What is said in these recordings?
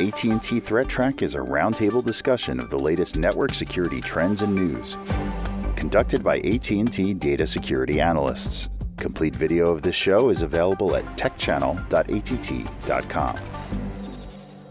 AT&T Threat Track is a roundtable discussion of the latest network security trends and news. Conducted by AT&T data security analysts. Complete video of this show is available at techchannel.att.com.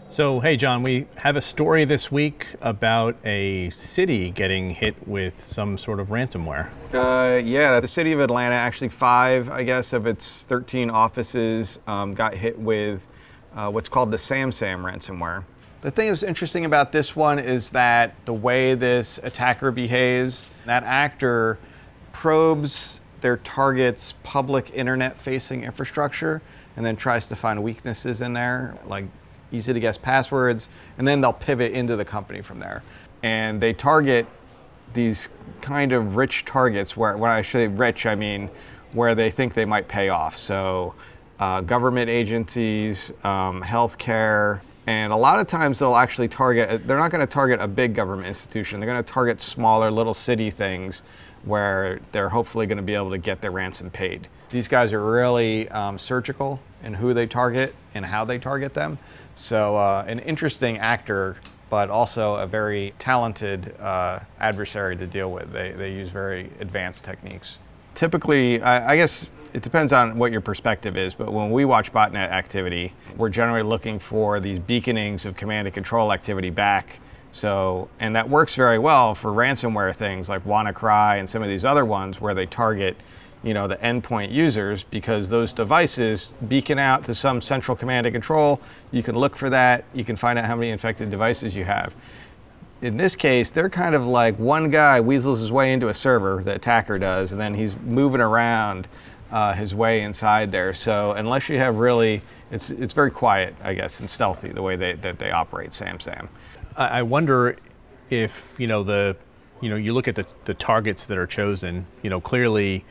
So, hey, John, we have a story this week about a city getting hit with some sort of ransomware. Uh, yeah, the city of Atlanta, actually five, I guess, of its 13 offices um, got hit with uh, what's called the SamSam ransomware. The thing that's interesting about this one is that the way this attacker behaves, that actor probes their target's public internet facing infrastructure and then tries to find weaknesses in there, like easy to guess passwords, and then they'll pivot into the company from there. And they target these kind of rich targets, where when I say rich, I mean where they think they might pay off. So, uh, government agencies, um, healthcare, and a lot of times they'll actually target, they're not going to target a big government institution. They're going to target smaller little city things where they're hopefully going to be able to get their ransom paid. These guys are really um, surgical in who they target and how they target them. So, uh, an interesting actor, but also a very talented uh, adversary to deal with. They, they use very advanced techniques. Typically, I, I guess it depends on what your perspective is, but when we watch botnet activity, we're generally looking for these beaconings of command and control activity back. So, and that works very well for ransomware things like WannaCry and some of these other ones where they target, you know, the endpoint users because those devices beacon out to some central command and control. You can look for that. You can find out how many infected devices you have. In this case, they're kind of like one guy weasels his way into a server, the attacker does, and then he's moving around uh, his way inside there. So unless you have really, it's it's very quiet, I guess, and stealthy the way they, that they operate SamSam. I wonder if you know the, you know, you look at the, the targets that are chosen. You know, clearly,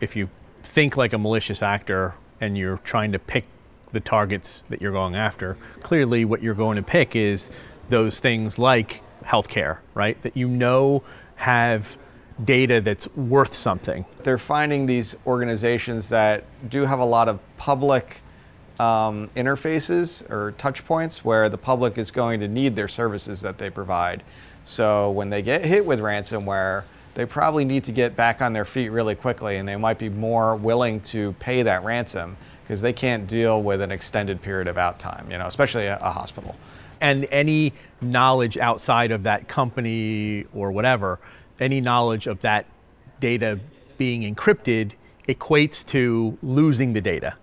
if you think like a malicious actor and you're trying to pick the targets that you're going after, clearly what you're going to pick is those things like healthcare, right? That you know have data that's worth something. They're finding these organizations that do have a lot of public um, interfaces or touch points where the public is going to need their services that they provide. So when they get hit with ransomware, they probably need to get back on their feet really quickly and they might be more willing to pay that ransom because they can't deal with an extended period of outtime, you know, especially a, a hospital. And any knowledge outside of that company or whatever any knowledge of that data being encrypted equates to losing the data,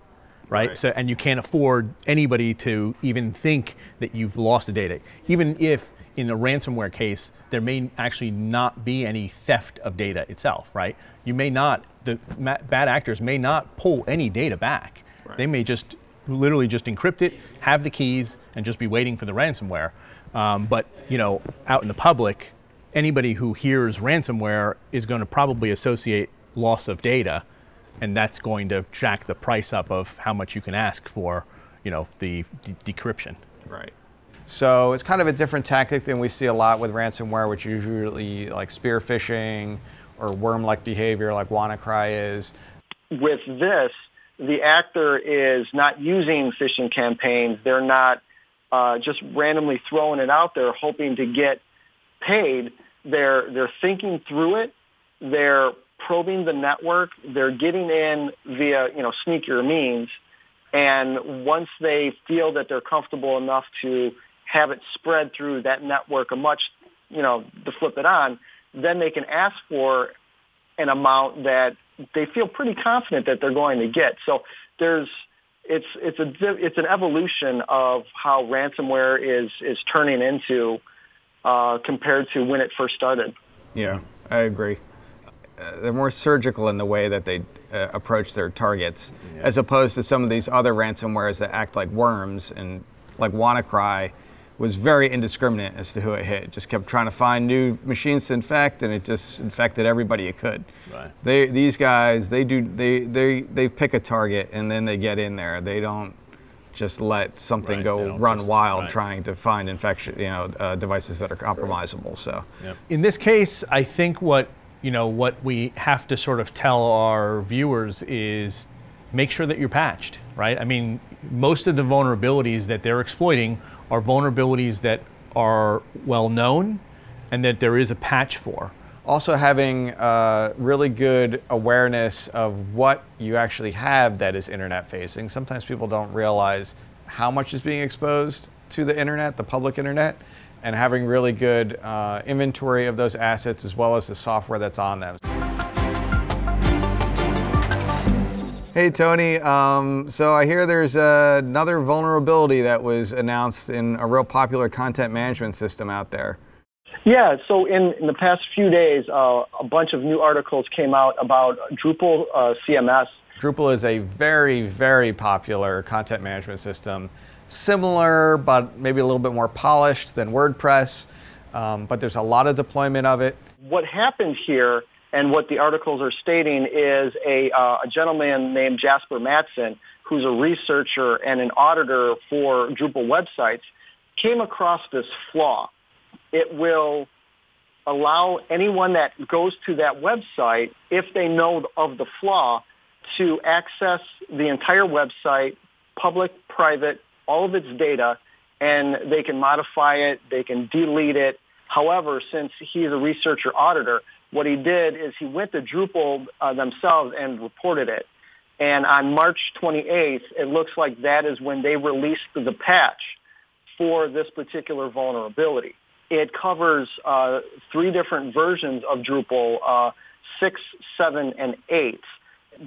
right? right? So, and you can't afford anybody to even think that you've lost the data. Even if in a ransomware case, there may actually not be any theft of data itself, right? You may not, the bad actors may not pull any data back. Right. They may just literally just encrypt it, have the keys, and just be waiting for the ransomware. Um, but you know, out in the public, anybody who hears ransomware is going to probably associate loss of data, and that's going to jack the price up of how much you can ask for, you know, the de- decryption. Right. So it's kind of a different tactic than we see a lot with ransomware, which usually like spear phishing or worm-like behavior, like WannaCry is. With this, the actor is not using phishing campaigns. They're not uh, just randomly throwing it out there, hoping to get paid they're they're thinking through it. They're probing the network. They're getting in via you know sneakier means, and once they feel that they're comfortable enough to have it spread through that network a much you know to flip it on, then they can ask for an amount that they feel pretty confident that they're going to get. So there's it's it's a it's an evolution of how ransomware is is turning into uh, compared to when it first started. Yeah, I agree. Uh, they're more surgical in the way that they uh, approach their targets, yeah. as opposed to some of these other ransomwares that act like worms and like WannaCry was very indiscriminate as to who it hit. It just kept trying to find new machines to infect, and it just infected everybody it could. Right. They, these guys, they do, they, they, they pick a target and then they get in there. They don't just let something right. go run just, wild right. trying to find infection, you know, uh, devices that are compromisable. So, yep. in this case, I think what you know what we have to sort of tell our viewers is make sure that you're patched, right? I mean, most of the vulnerabilities that they're exploiting are vulnerabilities that are well known and that there is a patch for. Also, having uh, really good awareness of what you actually have that is internet facing. Sometimes people don't realize how much is being exposed to the internet, the public internet, and having really good uh, inventory of those assets as well as the software that's on them. Hey Tony, um, so I hear there's uh, another vulnerability that was announced in a real popular content management system out there. Yeah, so in, in the past few days, uh, a bunch of new articles came out about Drupal uh, CMS. Drupal is a very, very popular content management system, similar but maybe a little bit more polished than WordPress, um, but there's a lot of deployment of it. What happened here and what the articles are stating is a, uh, a gentleman named Jasper Mattsson, who's a researcher and an auditor for Drupal websites, came across this flaw it will allow anyone that goes to that website, if they know of the flaw, to access the entire website, public, private, all of its data, and they can modify it, they can delete it. However, since he's a researcher auditor, what he did is he went to Drupal uh, themselves and reported it. And on March 28th, it looks like that is when they released the patch for this particular vulnerability. It covers uh, three different versions of Drupal, uh, 6, 7, and 8.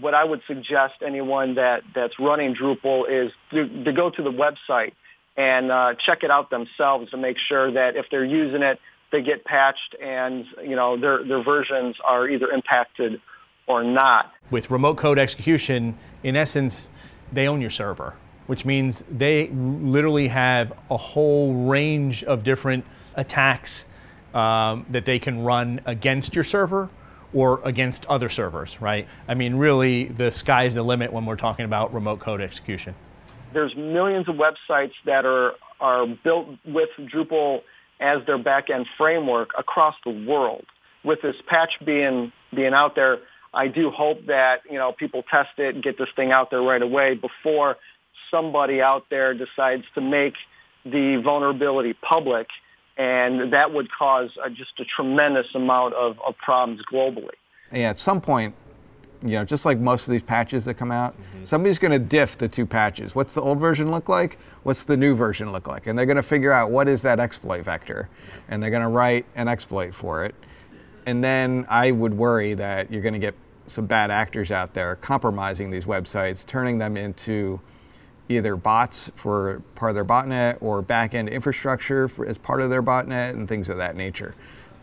What I would suggest anyone that, that's running Drupal is to, to go to the website and uh, check it out themselves to make sure that if they're using it, they get patched and you know their, their versions are either impacted or not. With remote code execution, in essence, they own your server, which means they literally have a whole range of different attacks um, that they can run against your server or against other servers, right? I mean, really, the sky's the limit when we're talking about remote code execution. There's millions of websites that are, are built with Drupal as their backend framework across the world. With this patch being, being out there, I do hope that, you know, people test it and get this thing out there right away before somebody out there decides to make the vulnerability public and that would cause uh, just a tremendous amount of, of, problems globally. Yeah, at some point, you know, just like most of these patches that come out, mm-hmm. somebody's going to diff the two patches. What's the old version look like? What's the new version look like? And they're going to figure out what is that exploit vector, and they're going to write an exploit for it. And then I would worry that you're going to get some bad actors out there compromising these websites, turning them into either bots for part of their botnet or backend infrastructure for, as part of their botnet and things of that nature.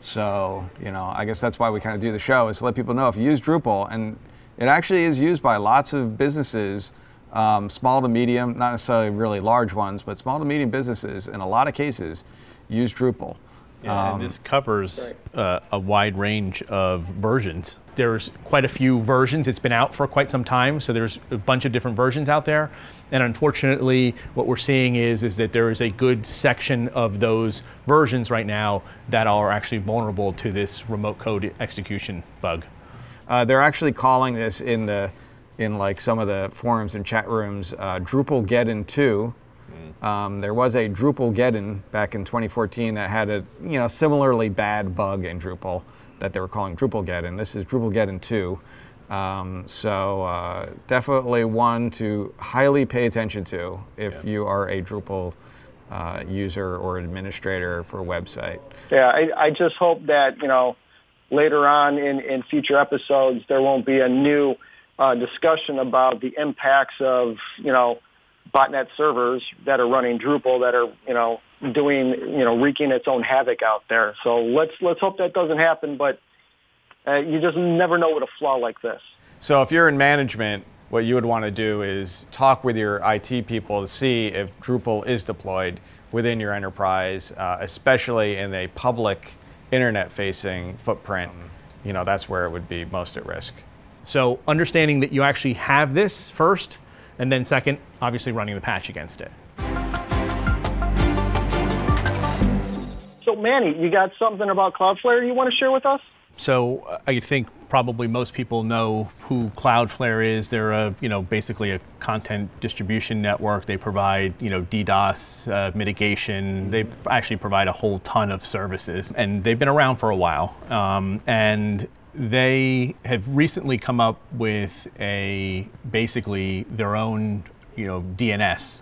So, you know, I guess that's why we kind of do the show is to let people know if you use Drupal, and it actually is used by lots of businesses, um, small to medium, not necessarily really large ones, but small to medium businesses in a lot of cases use Drupal. Yeah, um, this covers uh, a wide range of versions. There's quite a few versions. It's been out for quite some time, so there's a bunch of different versions out there. And unfortunately, what we're seeing is, is that there is a good section of those versions right now that are actually vulnerable to this remote code execution bug. Uh, they're actually calling this in the in like some of the forums and chat rooms uh, Drupalgeddon 2 um, there was a Drupalgeddon back in 2014 that had a you know similarly bad bug in Drupal that they were calling Drupalgeddon. This is Drupalgeddon 2. Um, so uh, definitely one to highly pay attention to if yeah. you are a Drupal uh, user or administrator for a website. Yeah, I, I just hope that you know later on in, in future episodes there won't be a new uh, discussion about the impacts of you know botnet servers that are running Drupal that are, you know, doing, you know, wreaking its own havoc out there. So let's let's hope that doesn't happen. But uh, you just never know with a flaw like this. So if you're in management, what you would want to do is talk with your IT people to see if Drupal is deployed within your enterprise, uh, especially in a public internet-facing footprint. You know, that's where it would be most at risk. So understanding that you actually have this first and then second, obviously running the patch against it. So Manny, you got something about Cloudflare you want to share with us? So uh, I think probably most people know who Cloudflare is. They're a, you know, basically a content distribution network. They provide, you know, DDoS uh, mitigation. They actually provide a whole ton of services, and they've been around for a while. Um, and they have recently come up with a basically their own, you know, DNS.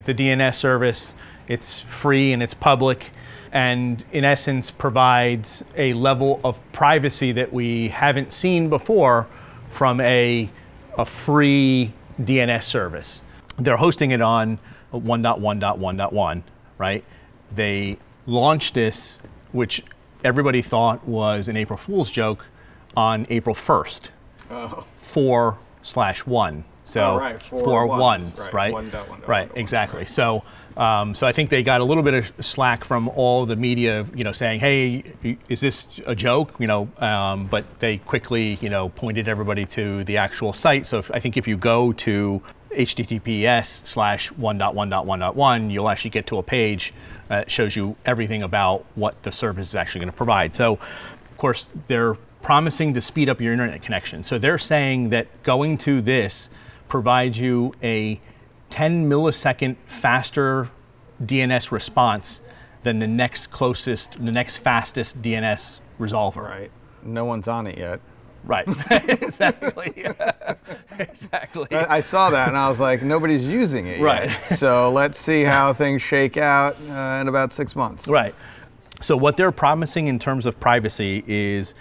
It's a DNS service. It's free and it's public and in essence provides a level of privacy that we haven't seen before from a, a free DNS service. They're hosting it on 1.1.1.1, right? They launched this, which everybody thought was an April Fool's joke, on April 1st. Oh. Four slash one. So oh, right. four, four ones, ones, right? right? One dot one dot right, one. exactly. So um, so I think they got a little bit of slack from all the media, you know, saying, "Hey, is this a joke?" You know, um, but they quickly, you know, pointed everybody to the actual site. So if, I think if you go to https slash 1.1.1.1 you'll actually get to a page that shows you everything about what the service is actually going to provide so of course they're promising to speed up your internet connection so they're saying that going to this provides you a 10 millisecond faster DNS response than the next closest, the next fastest DNS resolver. Right. No one's on it yet. Right. exactly. exactly. I saw that and I was like, nobody's using it yet. Right. yet. So let's see how things shake out uh, in about six months. Right. So what they're promising in terms of privacy is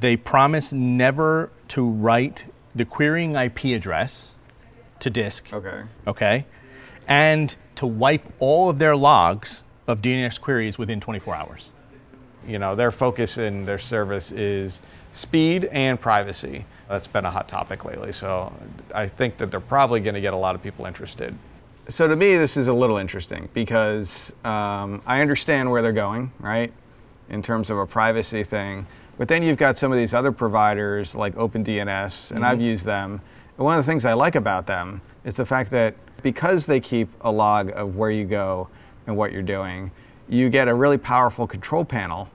they promise never to write the querying IP address to disk. Okay. Okay. And to wipe all of their logs of DNS queries within 24 hours. You know, their focus in their service is speed and privacy. That's been a hot topic lately. So I think that they're probably going to get a lot of people interested. So to me, this is a little interesting because um, I understand where they're going, right, in terms of a privacy thing. But then you've got some of these other providers like OpenDNS, and I've used them. And one of the things I like about them is the fact that because they keep a log of where you go and what you're doing, you get a really powerful control panel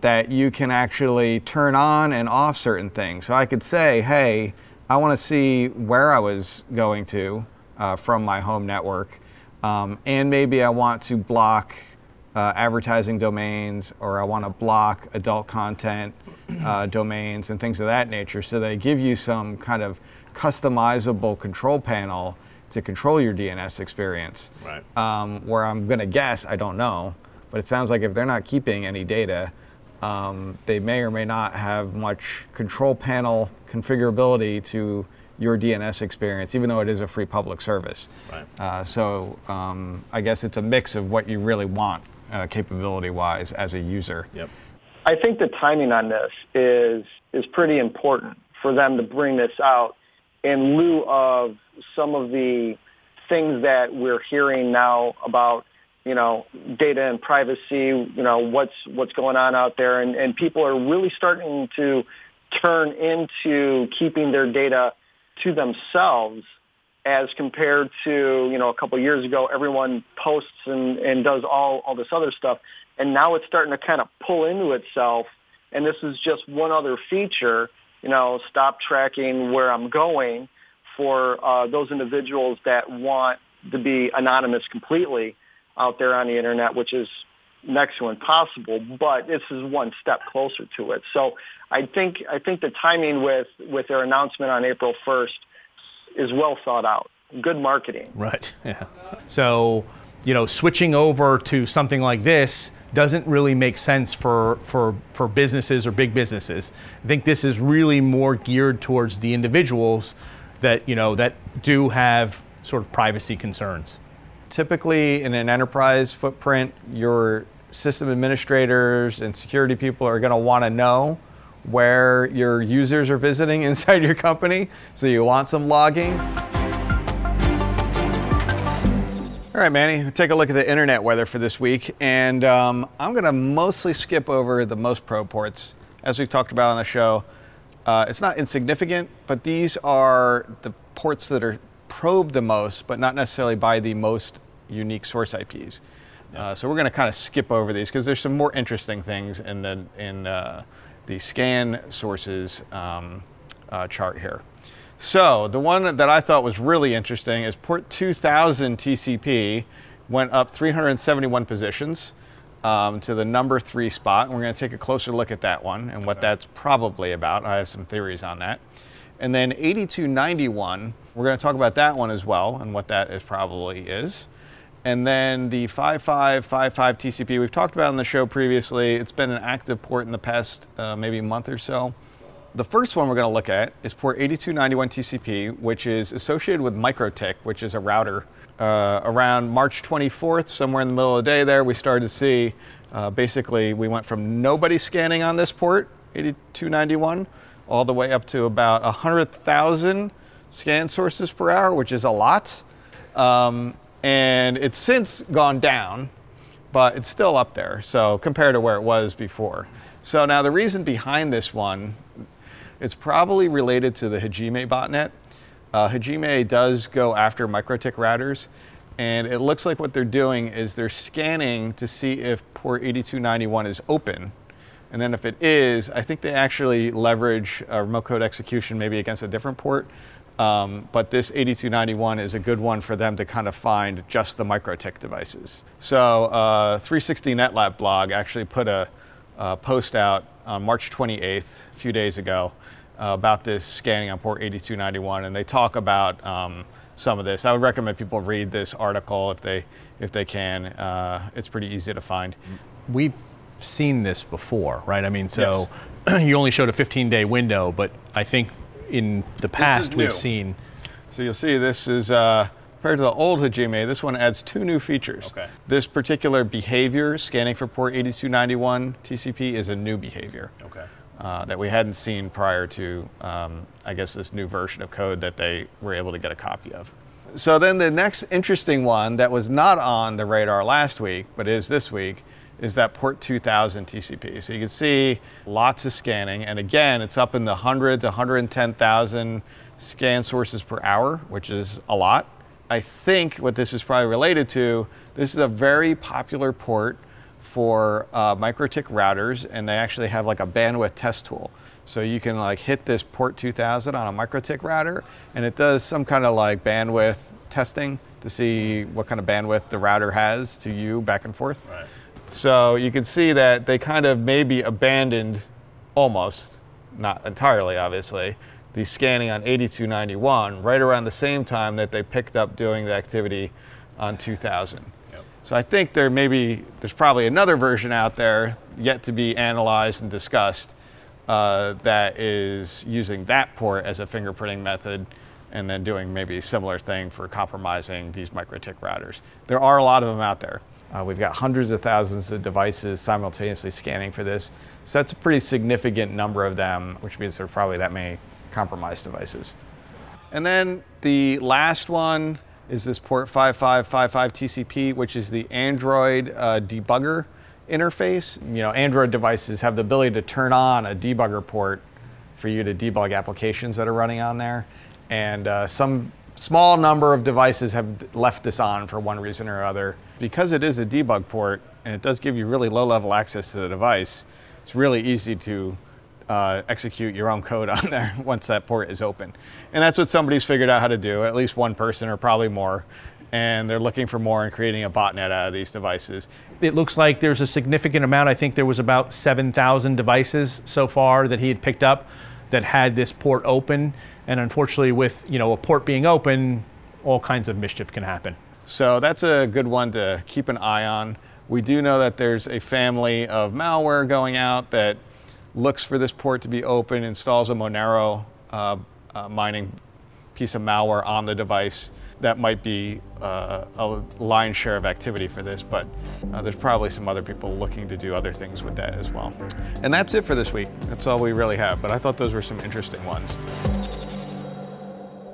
that you can actually turn on and off certain things. So I could say, hey, I want to see where I was going to uh, from my home network, um, and maybe I want to block uh, advertising domains or I want to block adult content uh, domains and things of that nature. So they give you some kind of customizable control panel to control your DNS experience. Right. Um, where I'm going to guess, I don't know, but it sounds like if they're not keeping any data, um, they may or may not have much control panel configurability to your DNS experience, even though it is a free public service. Right. Uh, so um, I guess it's a mix of what you really want uh, capability-wise as a user. Yep. I think the timing on this is is pretty important for them to bring this out in lieu of some of the things that we're hearing now about you know data and privacy you know what's what's going on out there and, and people are really starting to turn into keeping their data to themselves as compared to you know a couple of years ago everyone posts and, and does all all this other stuff. And now it's starting to kind of pull into itself. And this is just one other feature you know stop tracking where i'm going for uh, those individuals that want to be anonymous completely out there on the internet which is next to impossible but this is one step closer to it. So i think i think the timing with with their announcement on april 1st is well thought out. Good marketing. Right. Yeah. So, you know, switching over to something like this doesn't really make sense for for for businesses or big businesses. I think this is really more geared towards the individuals that you know that do have sort of privacy concerns. Typically, in an enterprise footprint, your system administrators and security people are going to want to know where your users are visiting inside your company. So you want some logging. All right, Manny, take a look at the internet weather for this week. And um, I'm going to mostly skip over the most pro ports. As we've talked about on the show, uh, it's not insignificant, but these are the ports that are probed the most, but not necessarily by the most unique source IPs. Uh, so we're going to kind of skip over these because there's some more interesting things in the in uh, the scan sources um, uh, chart here. So the one that I thought was really interesting is port 2000 TCP went up 371 positions um, to the number three spot. And we're going to take a closer look at that one and what that's probably about. I have some theories on that. And then 8291, we're going to talk about that one as well and what that is probably is. And then the 5555 TCP we've talked about on the show previously. It's been an active port in the past uh, maybe month or so. The first one we're going to look at is port 8291 TCP, which is associated with MikroTik, which is a router. Uh, around March 24th, somewhere in the middle of the day there, we started to see uh, basically we went from nobody scanning on this port, 8291, all the way up to about 100,000 scan sources per hour, which is a lot. Um, and it's since gone down, but it's still up there. So compared to where it was before. So now the reason behind this one it's probably related to the Hajime botnet. Uh, Hajime does go after MikroTik routers, and it looks like what they're doing is they're scanning to see if port 8291 is open. And then if it is, I think they actually leverage a remote code execution maybe against a different port. Um, but this 8291 is a good one for them to kind of find just the MikroTik devices. So uh, 360 NetLab blog actually put a, a post out on March 28th, a few days ago, uh, about this scanning on port 8291, and they talk about um, some of this. I would recommend people read this article if they if they can. Uh, it's pretty easy to find. We've seen this before, right? I mean, so yes. you only showed a 15-day window, but I think in the past we've seen. So you'll see this is. Uh, Compared to the old Hajime, this one adds two new features. Okay. This particular behavior, scanning for port 8291 TCP, is a new behavior. Okay. Uh, that we hadn't seen prior to, um, I guess, this new version of code that they were able to get a copy of. So then the next interesting one that was not on the radar last week, but is this week, is that port 2000 TCP. So you can see lots of scanning, and again, it's up in the 100 to 110,000 scan sources per hour, which is a lot. I think what this is probably related to, this is a very popular port for uh, MikroTik routers, and they actually have like a bandwidth test tool. So you can like hit this port 2000 on a MikroTik router, and it does some kind of like bandwidth testing to see what kind of bandwidth the router has to you back and forth. Right. So you can see that they kind of maybe abandoned almost, not entirely obviously, the scanning on 8291 right around the same time that they picked up doing the activity on 2000. Yep. So I think there maybe there's probably another version out there yet to be analyzed and discussed uh, that is using that port as a fingerprinting method and then doing maybe a similar thing for compromising these MikroTik routers. There are a lot of them out there. Uh, we've got hundreds of thousands of devices simultaneously scanning for this. So that's a pretty significant number of them, which means there are probably that many compromised devices. And then the last one is this port 5555 TCP, which is the Android uh, debugger interface. You know, Android devices have the ability to turn on a debugger port for you to debug applications that are running on there. And uh, some small number of devices have left this on for one reason or other. Because it is a debug port and it does give you really low level access to the device, it's really easy to uh, execute your own code on there once that port is open. And that's what somebody's figured out how to do, at least one person or probably more. And they're looking for more and creating a botnet out of these devices. It looks like there's a significant amount. I think there was about 7,000 devices so far that he had picked up that had this port open. And unfortunately, with you know a port being open, all kinds of mischief can happen. So that's a good one to keep an eye on. We do know that there's a family of malware going out that looks for this port to be open, installs a Monero uh, uh, mining piece of malware on the device. That might be uh, a lion's share of activity for this, but uh, there's probably some other people looking to do other things with that as well. And that's it for this week. That's all we really have, but I thought those were some interesting ones.